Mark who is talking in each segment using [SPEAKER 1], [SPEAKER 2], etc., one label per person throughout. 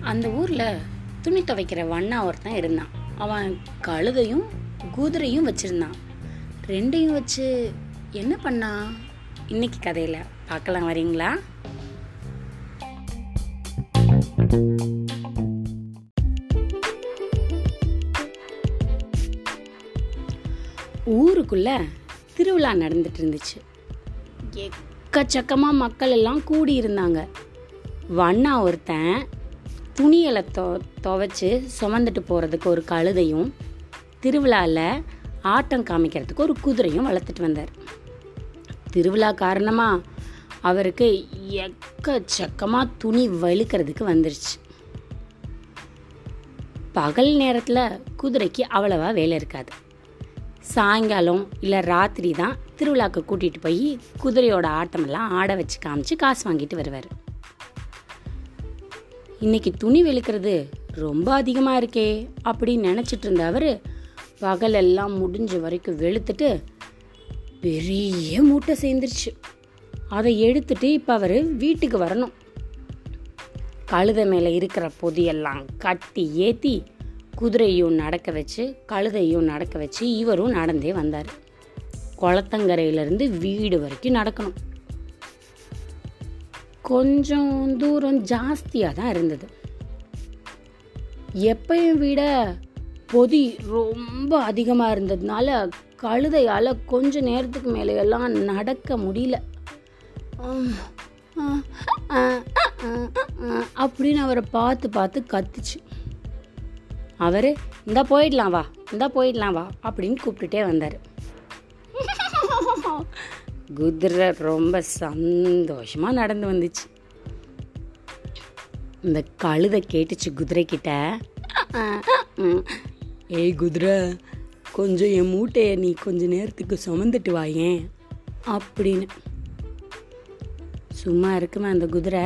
[SPEAKER 1] அந்த ஊரில் துணி துவைக்கிற வண்ணா ஒருத்தன் இருந்தான். அவன் கழுதையும் குதிரையும் வச்சுருந்தான். ரெண்டையும் வச்சு என்ன பண்ணான் இன்னைக்கு கதையில் பார்க்கலாம் வரீங்களா? ஊருக்குள்ள திருவிழா நடந்துட்டு இருந்துச்சு. எக்கச்சக்கமாக மக்கள் எல்லாம் கூடி இருந்தாங்க வண்ணா ஒருத்தன் துணிகளை தொ துவைச்சி சுமந்துட்டு போகிறதுக்கு ஒரு கழுதையும் திருவிழாவில் ஆட்டம் காமிக்கிறதுக்கு ஒரு குதிரையும் வளர்த்துட்டு வந்தார். திருவிழா காரணமாக அவருக்கு எக்கச்சக்கமாக துணி வலுக்கிறதுக்கு வந்துருச்சு. பகல் நேரத்தில் குதிரைக்கு அவ்வளவா வேலை இருக்காது. சாயங்காலம் இல்லை ராத்திரி தான் திருவிழாக்கு கூட்டிகிட்டு போய் குதிரையோட ஆட்டமெல்லாம் ஆட வச்சு காமிச்சு காசு வாங்கிட்டு வருவார். இன்னைக்கு துணி வெளுக்கிறது ரொம்ப அதிகமாக இருக்கே அப்படின்னு நினச்சிட்டு இருந்த அவர் பகலெல்லாம் முடிஞ்ச வரைக்கும் வெளுத்துட்டு பெரிய மூட்டை சேர்ந்துருச்சு. அதை எடுத்துட்டு இப்போ அவர் வீட்டுக்கு வரணும். கழுதை மேலே இருக்கிற பொதியெல்லாம் கட்டி ஏற்றி குதிரையும் நடக்க வச்சு கழுதையும் நடக்க வச்சு இவரும் நடந்தே வந்தார். குளத்தங்கரையிலேருந்து வீடு வரைக்கும் நடக்கணும். கொஞ்சம் தூரம் ஜாஸ்தியாக தான் இருந்தது. எப்பையும் விட பொதி ரொம்ப அதிகமாக இருந்ததுனால கழுதையால் கொஞ்ச நேரத்துக்கு மேலே எல்லாம் நடக்க முடியல. அப்படின்னு அவரை பார்த்து பார்த்து கத்துச்சு. அவர் இந்தா போயிடலாம் வா இந்தா போயிடலாம் வா அப்படின்னு கூப்பிட்டுட்டே வந்தார். குதிரை ரொம்ப சந்தோஷமாக நடந்து வந்துச்சு. இந்த கழுதை கேட்டுச்சு குதிரைக்கிட்ட. ஏய் குதிரை கொஞ்சம் என் மூட்டையை நீ கொஞ்ச நேரத்துக்கு சுமந்துட்டு வாயேன் அப்படின்னு. சும்மா இருக்குமா அந்த குதிரை?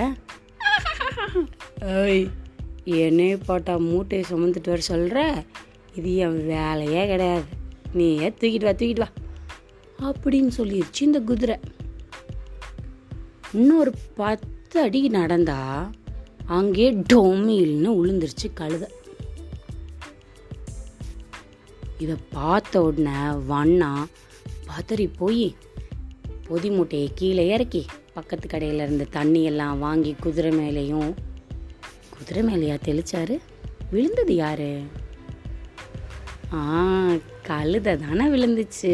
[SPEAKER 1] ஏய் என்னே போட்டா மூட்டையை சுமந்துட்டு வர சொல்கிற இது என் வேலையே கிடையாது. நீயே தூக்கிட்டு வா தூக்கிட்டு வா. அப்படின்னு சொல்லிடுச்சு இந்த குதிரை. இன்னொரு பத்து அடி நடந்தா அங்கே டொமில்னு உளுந்துருச்சு கழுத. இதை பார்த்த உடனே வண்ணா பதறி போய் பொதி மூட்டையை கீழே இறக்கி பக்கத்து கடையில் இருந்த தண்ணியெல்லாம் வாங்கி குதிரை மேலேயும் குதிரை மேலேயா தெளிச்சாரு? விழுந்தது யாரு? ஆ கழுதை தானே விழுந்துச்சு.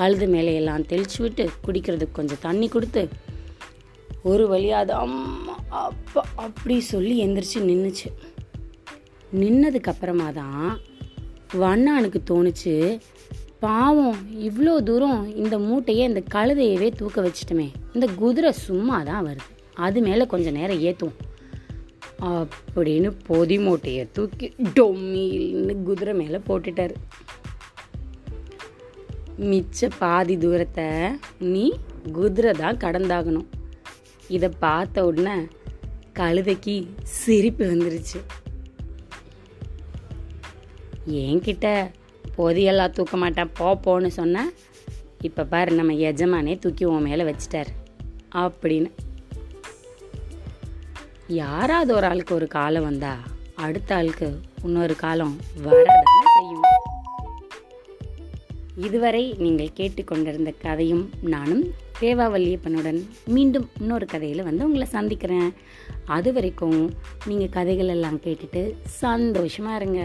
[SPEAKER 1] கழுது மேலே எல்லாம் தெளிச்சு விட்டு குடிக்கிறதுக்கு கொஞ்சம் தண்ணி கொடுத்து ஒரு வழியாக அது அம்மா அப்பா அப்படி சொல்லி எந்திரிச்சு நின்றுச்சு நின்னதுக்கப்புறமா தான் வண்ணானுக்கு தோணுச்சு பாவம் இவ்வளோ தூரம் இந்த மூட்டையை இந்த கழுதையவே தூக்க வச்சிட்டோமே. இந்த குதிரை சும்மா தான் வருது. அது மேலே கொஞ்சம் நேரம் ஏற்றும் அப்படின்னு பொதி மூட்டையை தூக்கி டொம்மின்னு குதிரை மேலே போட்டுட்டாரு. மிச்ச பாதி தூரத்தை நீ குதிரை தான் கடந்தாகணும். இதை பார்த்த உடனே கழுதைக்கு சிரிப்பு வந்துருச்சு. என்கிட்ட பொதியெல்லாம் தூக்க மாட்டேன் போ போன்னு சொன்னேன் இப்போ பாரு நம்ம எஜமானே தூக்கி உன் மேலே வச்சிட்டார் அப்படின்னு. யாராவது ஒரு ஆளுக்கு ஒரு காலம் வந்தா அடுத்த ஆளுக்கு இன்னொரு காலம் வராது. இதுவரை நீங்கள் கேட்டுக்கொண்டிருந்த கதையும் நானும் தேவாவல்லியப்பனுடன் மீண்டும் இன்னொரு கதையில் வந்து உங்களை சந்திக்கிறேன். அது வரைக்கும் நீங்கள் கதைகள் எல்லாம் கேட்டுட்டு சந்தோஷமாக இருங்க.